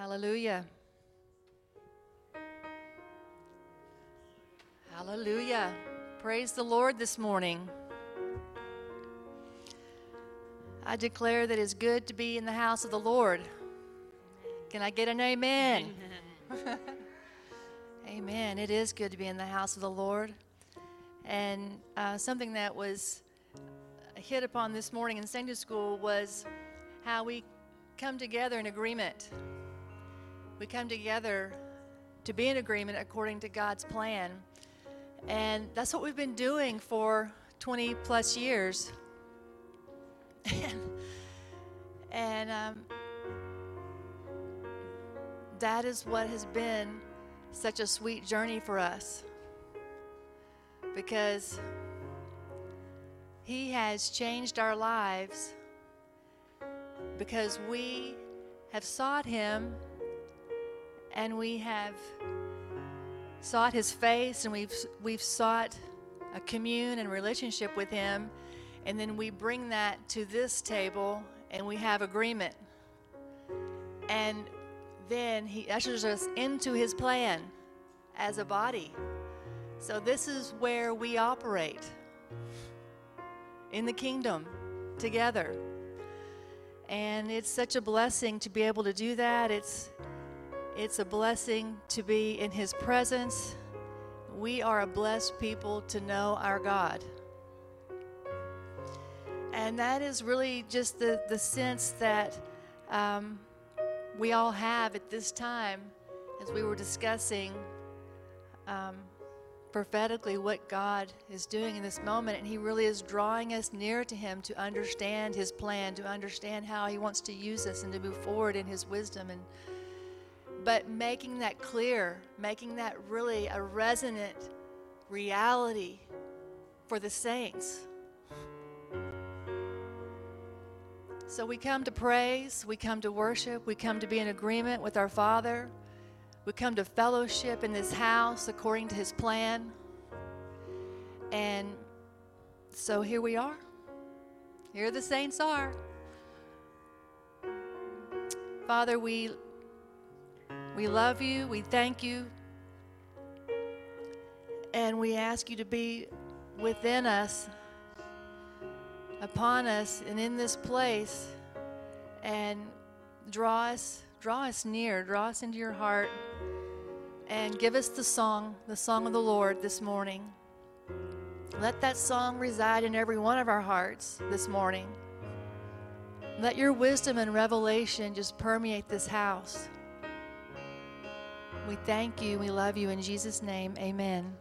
Hallelujah. Hallelujah. Praise the Lord this morning. I declare that it's good to be in the house of the Lord. Can I get an amen? amen. It is good to be in the house of the Lord. And uh, something that was hit upon this morning in Sunday school was how we come together in agreement. We come together to be in agreement according to God's plan. And that's what we've been doing for 20 plus years. and, um, that is what has been such a sweet journey for us. Because He has changed our lives because we have sought Him and we have sought his face and we've we've sought a commune and relationship with him and then we bring that to this table and we have agreement. And then he ushers us into his plan as a body. So this is where we operate in the kingdom together. And it's such a blessing to be able to do that. It's it's a blessing to be in His presence. We are a blessed people to know our God. And that is really just the, the sense that um, we all have at this time as we were discussing um, prophetically what God is doing in this moment. And He really is drawing us near to Him to understand His plan, to understand how He wants to use us and to move forward in His wisdom and but making that clear, making that really a resonant reality for the saints. So we come to praise, we come to worship, we come to be in agreement with our Father, we come to fellowship in this house according to His plan. And so here we are. Here the saints are. Father, we we love you. We thank you. And we ask you to be within us, upon us, and in this place, and draw us, draw us near, draw us into your heart, and give us the song, the song of the Lord this morning. Let that song reside in every one of our hearts this morning. Let your wisdom and revelation just permeate this house. We thank you. We love you. In Jesus' name, amen.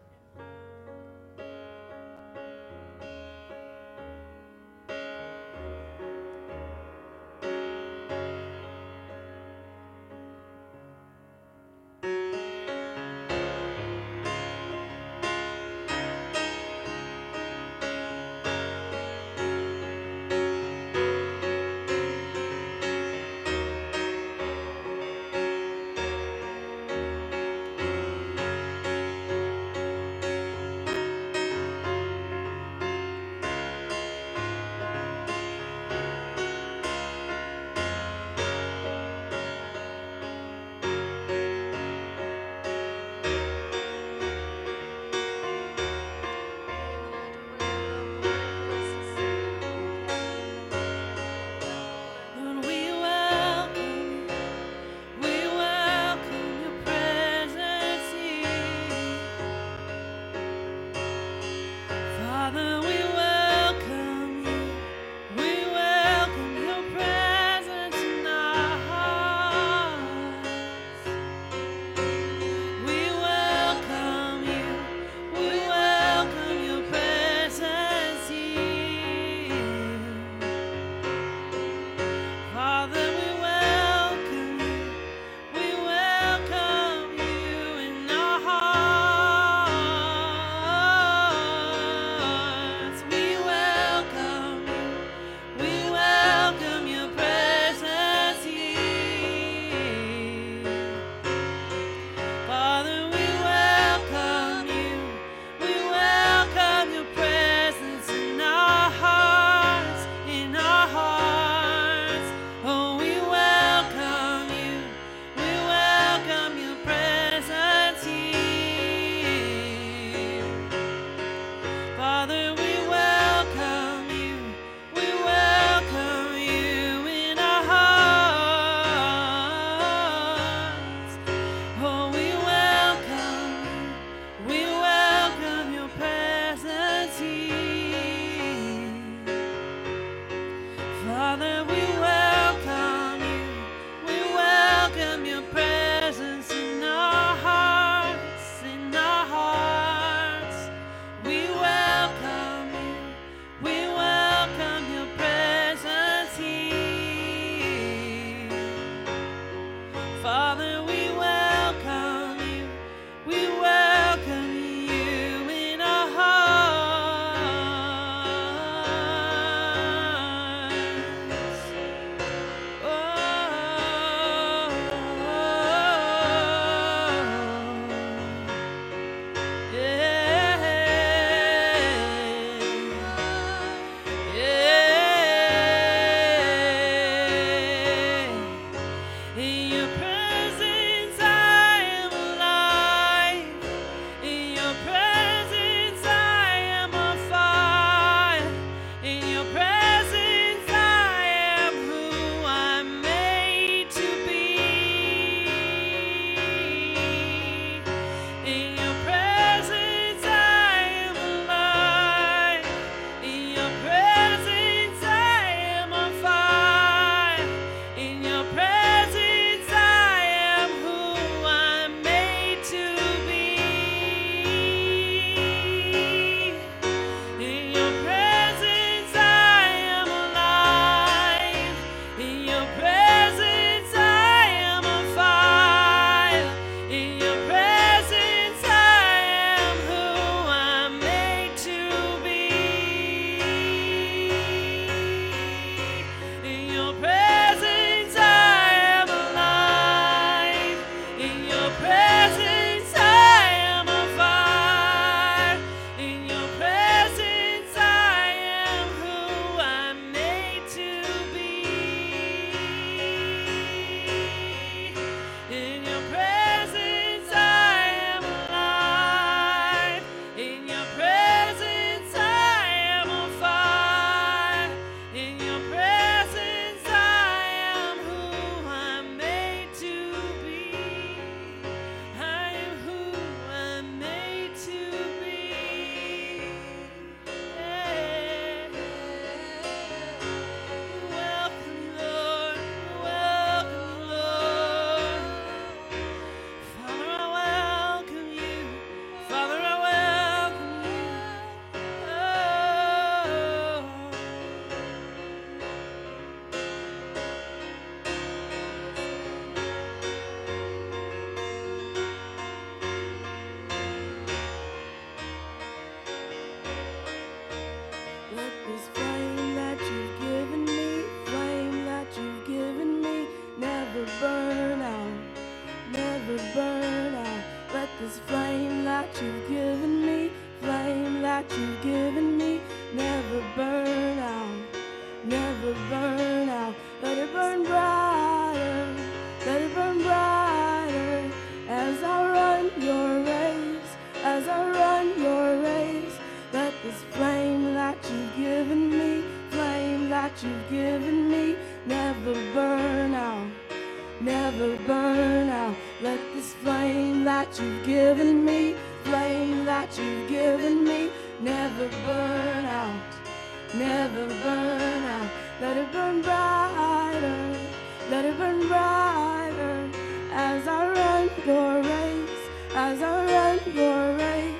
never burn out. Let it burn brighter, let it burn brighter as I run your race, as I run your race.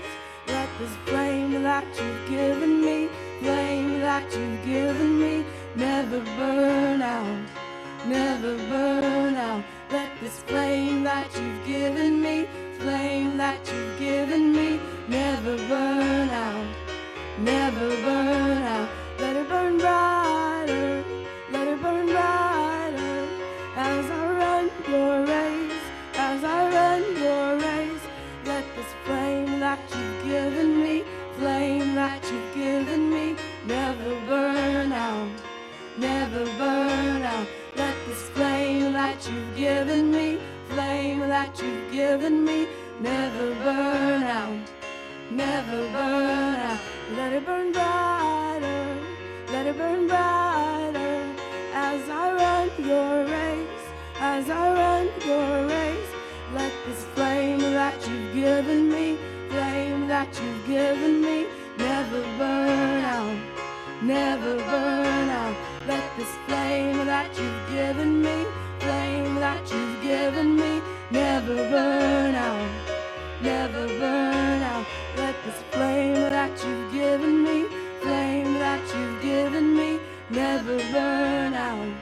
Let this flame that you've given me, flame that you've given me, never burn out, never burn out. Let this flame that you've given me, flame that you've given me, never burn out, never burn out burn brighter, let it burn brighter as I run your race, as I run your race. Let this flame that you've given me, flame that you've given me, never burn out, never burn out. Let this flame that you've given me, flame that you've given me, never burn out, never burn out. Let it burn bright to burn brighter as I run your race, as I run your race. Let this flame that you've given me, flame that you've given me, never burn out, never burn out. Let this flame that you've given me, flame that you've given me, never burn out, never burn out. Let this flame that you've given me, never burn out,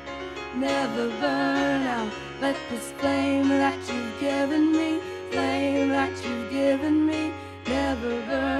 never burn out. Let this flame that you've given me, flame that you've given me, never burn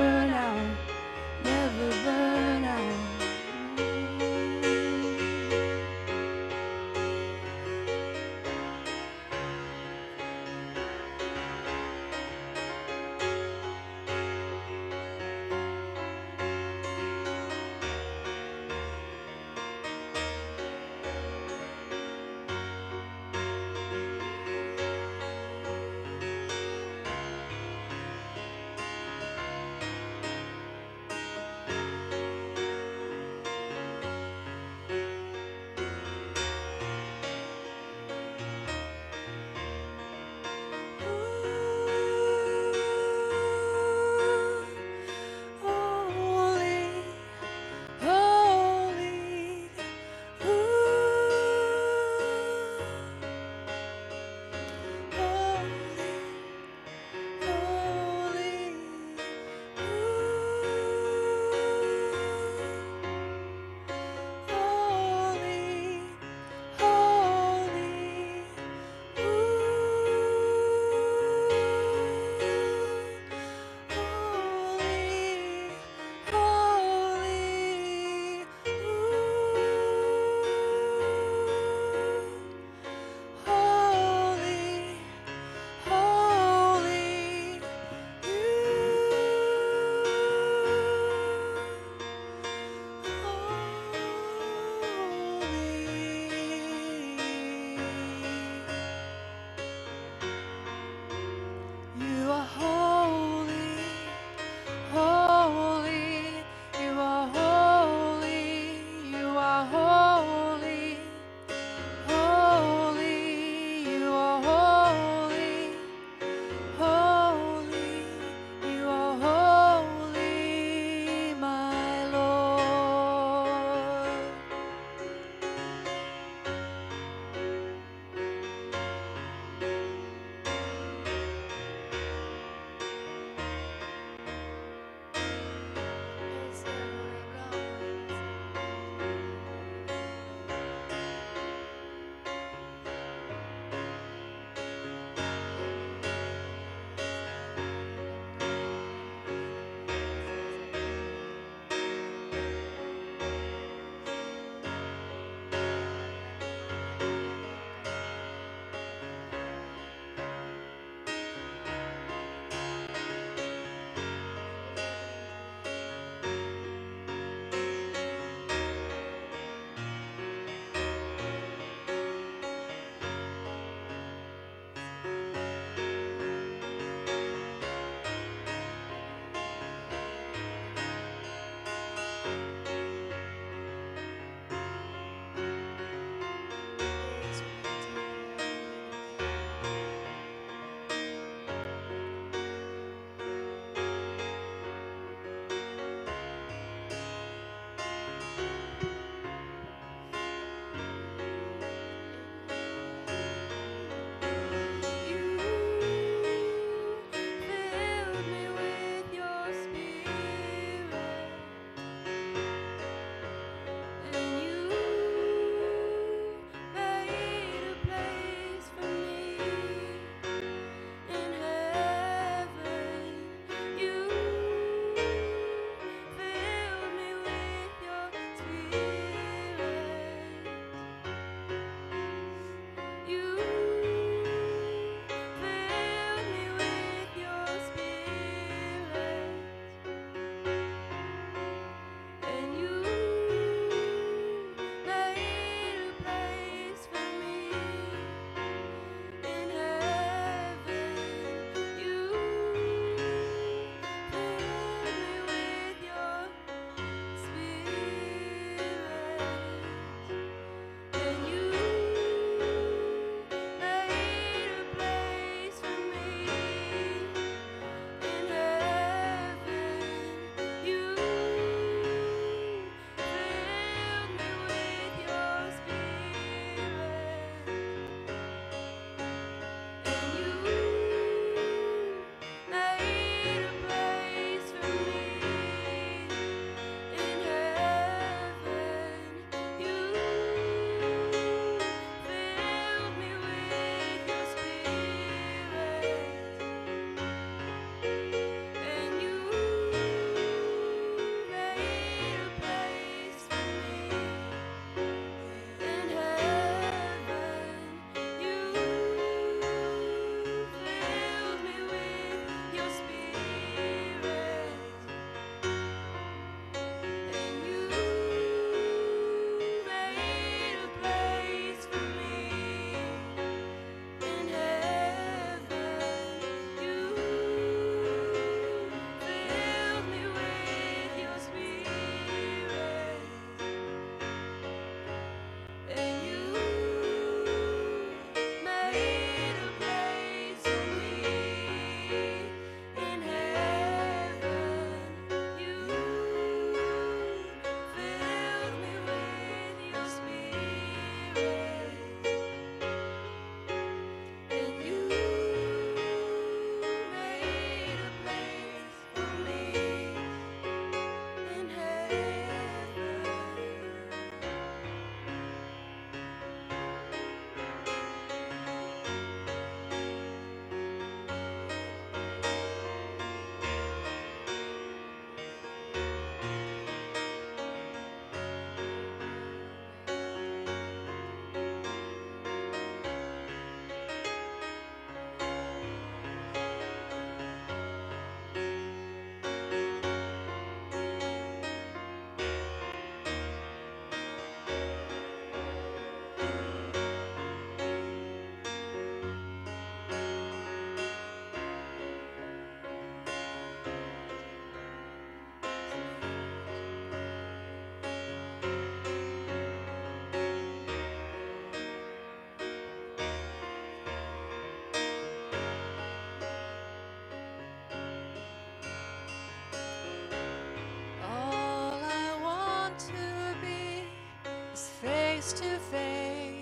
face to face.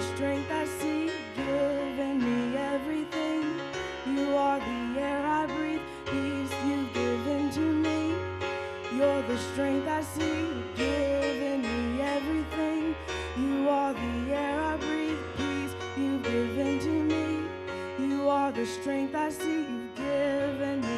The strength I see. Giving me everything. You are the air I breathe. Peace you've given to me. You're the strength I see. Giving me everything. You are the air I breathe. Peace you've given to me. You are the strength I see. You've given me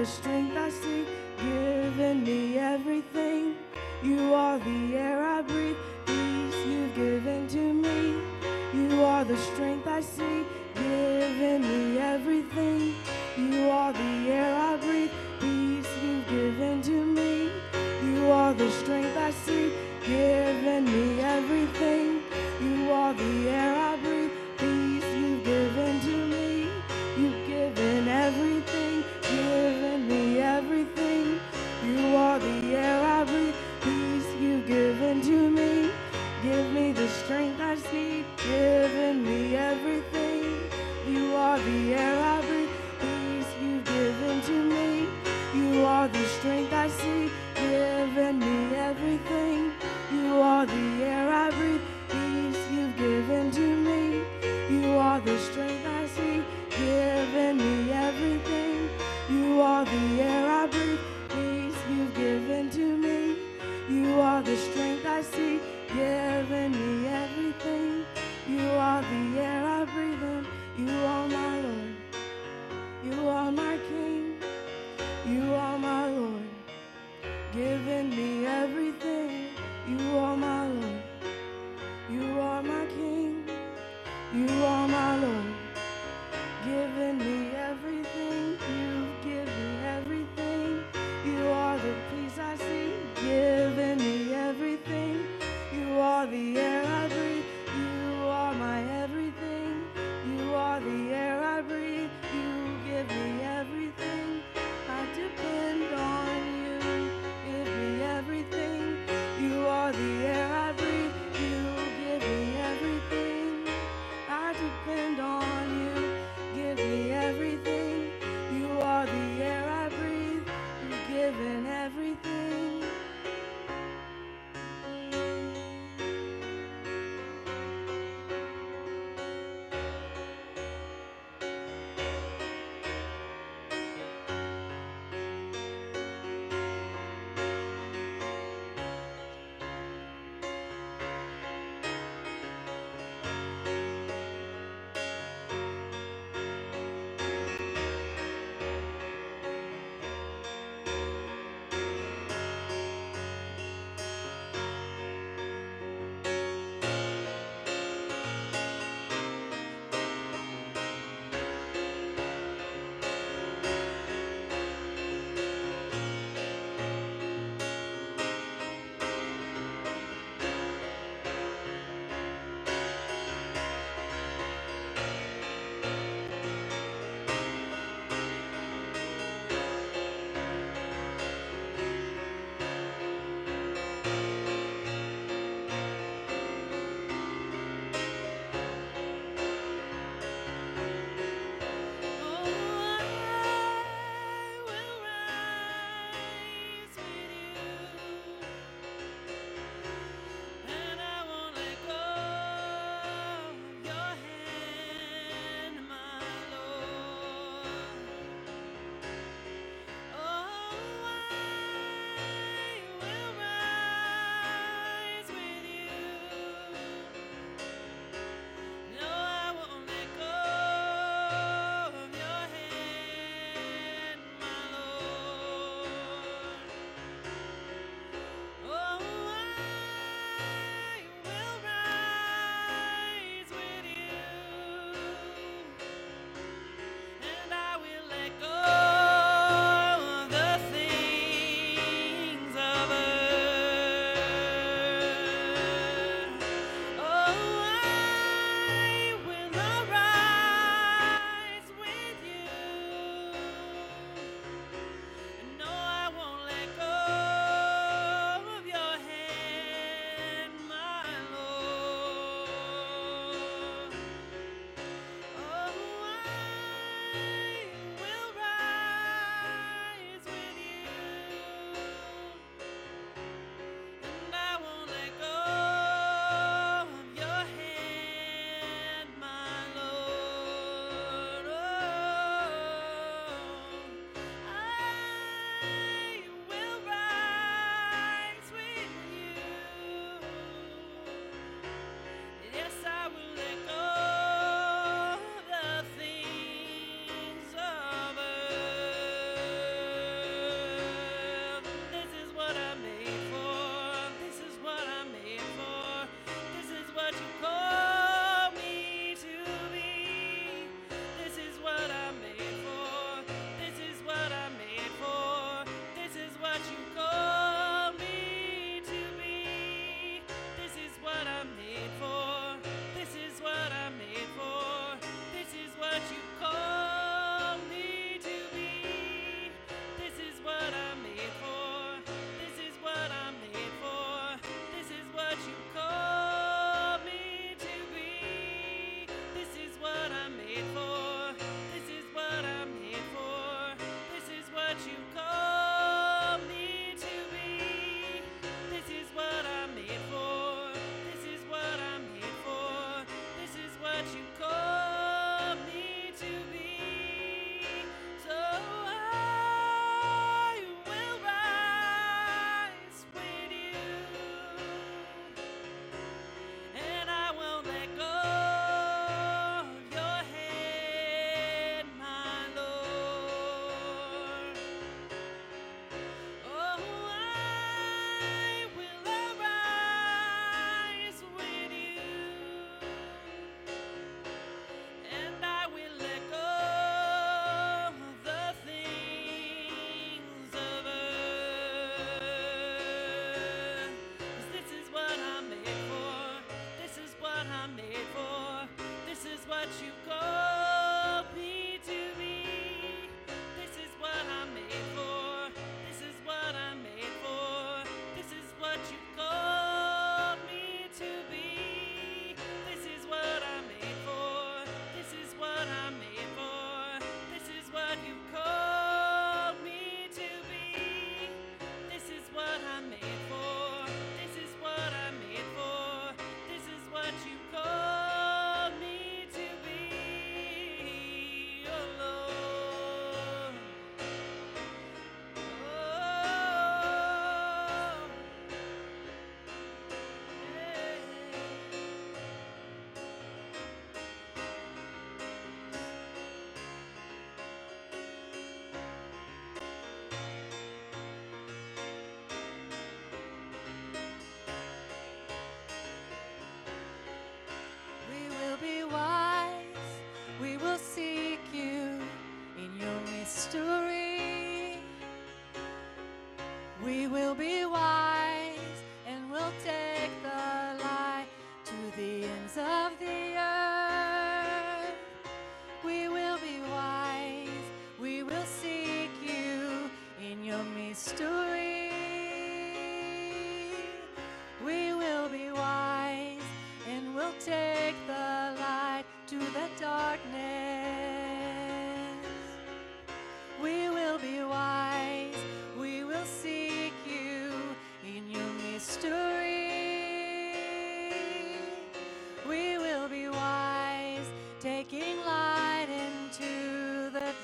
the strength I see. Giving me everything. You are the air I breathe. Peace you've given to me. You are the strength I see. Giving me everything. You are the air I breathe. Peace you've given to me. You are the strength I see. Giving me everything. You are the air I breathe. The air I breathe. Peace you've given to me. Give me the strength I see. Given me everything. You are the air I breathe. Peace you've given to me. You are the strength I see. Given me everything. You are the air I breathe. Peace you've given to me. You are the strength I see. Given me everything. You are the air I breathe. Given to me. You are the strength I see. Given me everything. You are the air I breathe in. You are my Lord. You are my King. You are my Lord. Giving me everything. You are my Lord. You are my King. You are my Lord. Giving me The air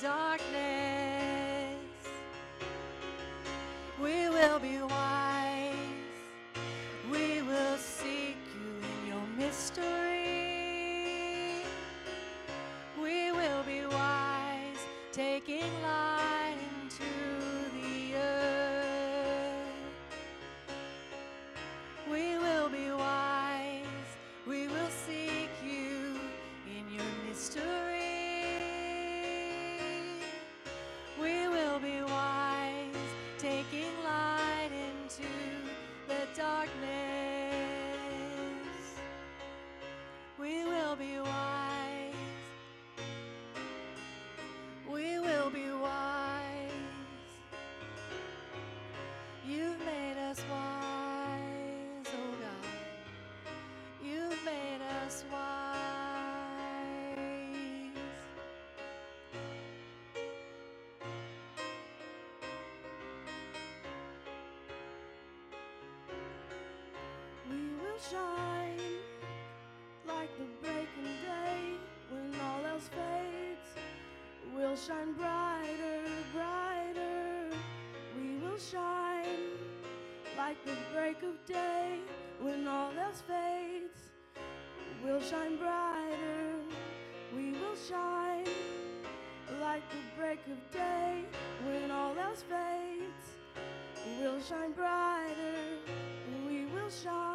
darkness, we will be one. We will shine like the breaking day when all else fades. We'll shine brighter, brighter. We will shine like the break of day when all else fades. We'll shine brighter. We will shine like the break of day when all else fades. We'll shine brighter. We will shine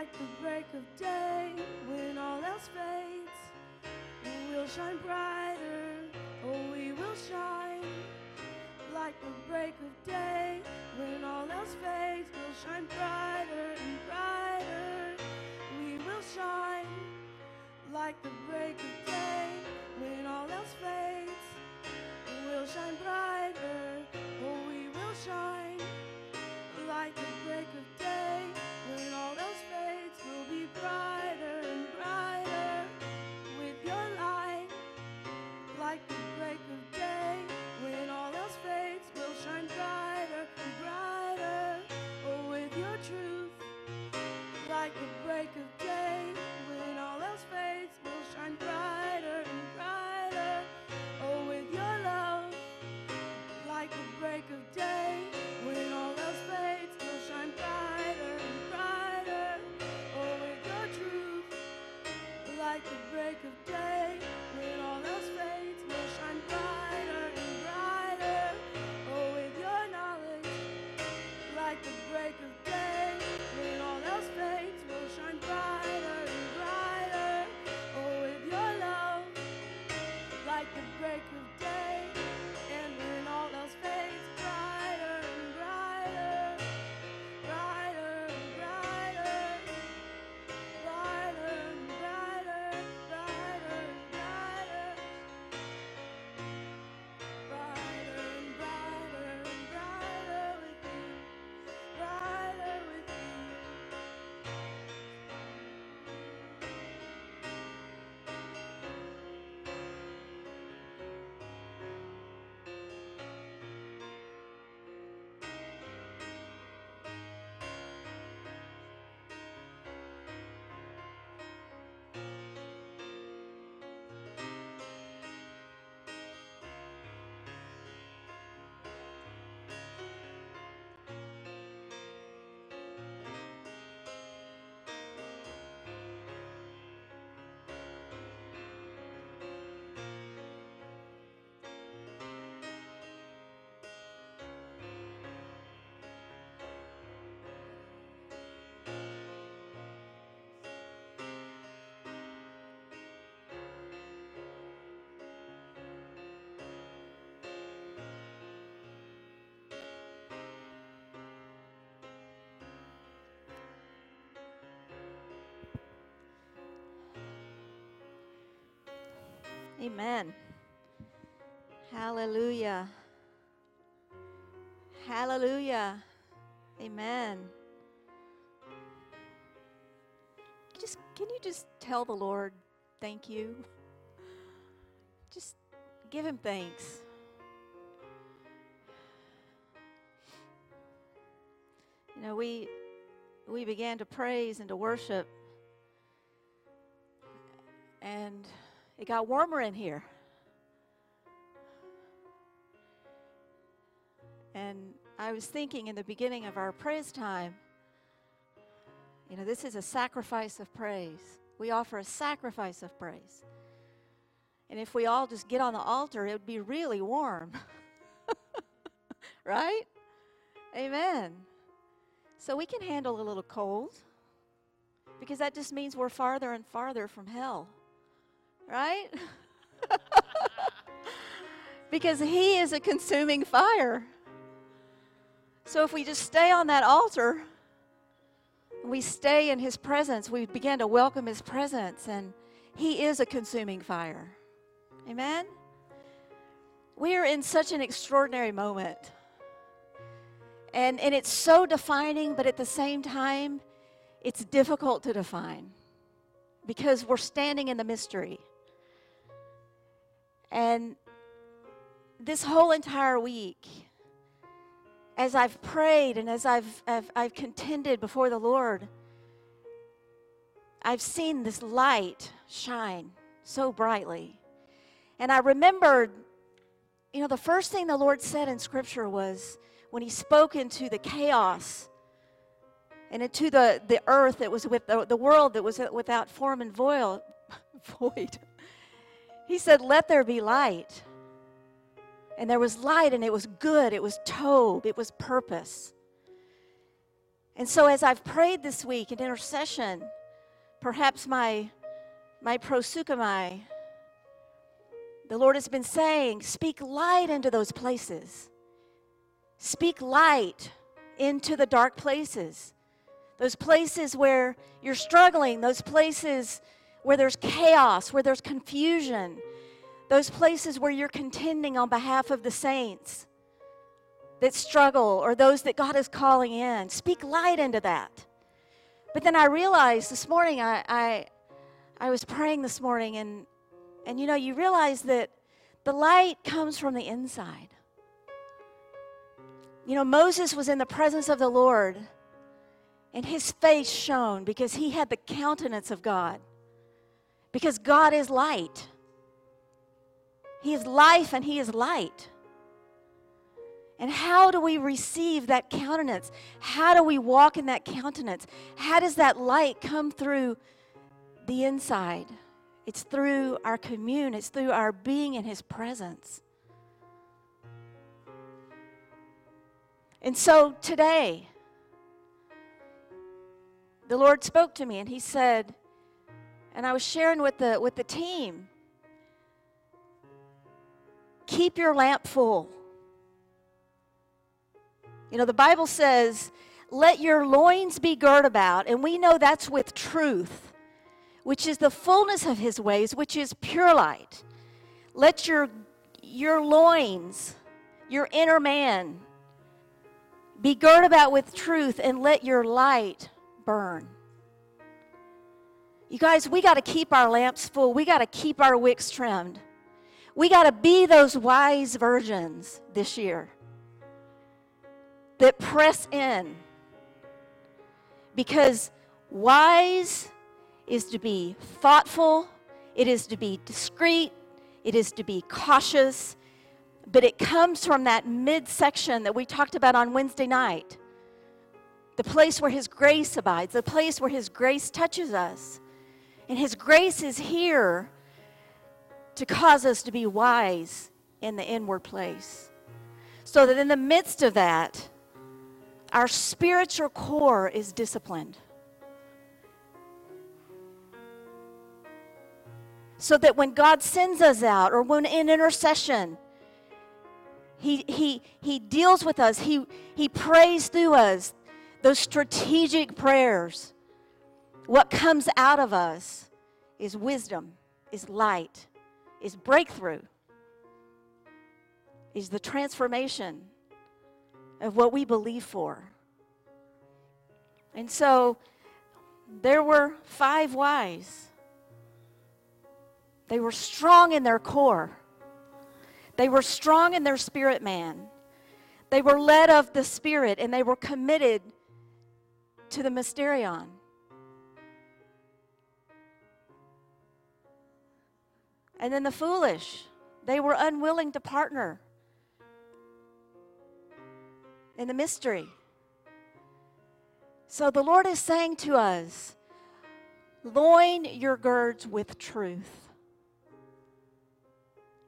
like the break of day when all else fades. We'll shine brighter. Oh, we will shine like the break of day when all else fades. We'll shine brighter and brighter. We will shine like the break of day when all else fades. We'll shine brighter. Oh, we will shine Amen. Hallelujah. Hallelujah. Amen. Just can you just tell the Lord thank you? Just give him thanks. You know, we we began to praise and to worship and it got warmer in here. And I was thinking in the beginning of our praise time, you know, this is a sacrifice of praise. We offer a sacrifice of praise. And if we all just get on the altar, it would be really warm. right? Amen. So we can handle a little cold because that just means we're farther and farther from hell. Right? because He is a consuming fire. So if we just stay on that altar, we stay in His presence, we begin to welcome His presence, and He is a consuming fire. Amen? We are in such an extraordinary moment. And, and it's so defining, but at the same time, it's difficult to define because we're standing in the mystery. And this whole entire week, as I've prayed and as I've, I've, I've contended before the Lord, I've seen this light shine so brightly. And I remembered, you know, the first thing the Lord said in Scripture was when He spoke into the chaos and into the, the earth that was with the, the world that was without form and void, void. He said, Let there be light. And there was light, and it was good, it was tov, it was purpose. And so, as I've prayed this week in intercession, perhaps my, my proseuchomai, the Lord has been saying, speak light into those places. Speak light into the dark places. Those places where you're struggling, those places where there's chaos, where there's confusion, those places where you're contending on behalf of the saints that struggle or those that God is calling in. Speak light into that. But then I realized this morning, I, I, I was praying this morning, and and you know, you realize that the light comes from the inside. You know, Moses was in the presence of the Lord, and his face shone because he had the countenance of God. Because God is light. He is life and He is light. And how do we receive that countenance? How do we walk in that countenance? How does that light come through the inside? It's through our commune, it's through our being in His presence. And so today, the Lord spoke to me and He said, and I was sharing with the, with the team, keep your lamp full. You know, the Bible says, let your loins be girt about, and we know that's with truth which is the fullness of his ways, which is pure light. Let your, your loins, your inner man, be girt about with truth and let your light burn. You guys, we got to keep our lamps full. We got to keep our wicks trimmed. We got to be those wise virgins this year that press in. Because wise is to be thoughtful, it is to be discreet, it is to be cautious, but it comes from that midsection that we talked about on Wednesday night. The place where His grace abides, the place where His grace touches us. And His grace is here to cause us to be wise in the inward place. So that in the midst of that, our spiritual core is disciplined. so that when God sends us out or when in intercession, he, he, he deals with us, he, he prays through us those strategic prayers. What comes out of us is wisdom, is light, is breakthrough, is the transformation of what we believe for. And so there were five wise they were strong in their core. They were strong in their spirit man. They were led of the Spirit and they were committed to the mysterion. And then the foolish, they were unwilling to partner in the mystery. So the Lord is saying to us, loin your girds with truth.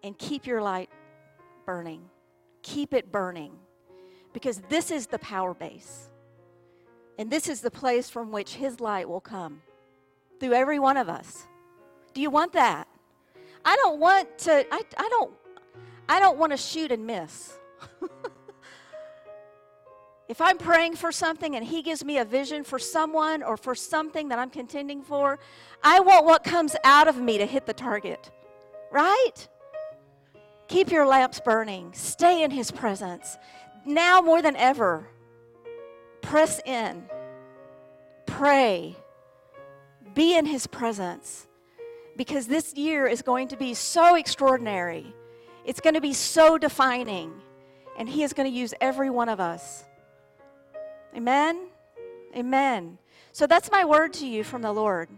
and keep your light burning. Keep it burning because this is the power base. And this is the place from which His light will come through every one of us. Do you want that? I don't want to, I, I don't, I don't want to shoot and miss. if I'm praying for something and He gives me a vision for someone or for something that I'm contending for, I want what comes out of me to hit the target. Right? Keep your lamps burning. Stay in His presence. Now more than ever, press in, pray, be in His presence because this year is going to be so extraordinary. It's going to be so defining, and He is going to use every one of us. Amen? Amen. So that's my word to you from the Lord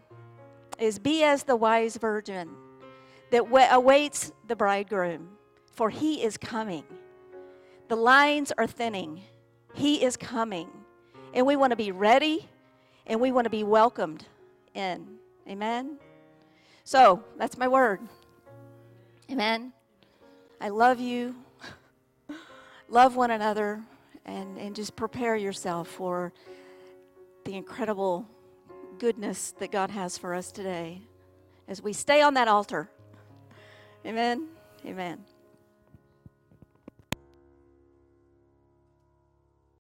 is be as the wise virgin that awaits the bridegroom, for he is coming. The lines are thinning. He is coming. And we want to be ready and we want to be welcomed in. Amen. So that's my word. Amen. I love you. love one another and, and just prepare yourself for the incredible goodness that God has for us today as we stay on that altar. Amen. Amen.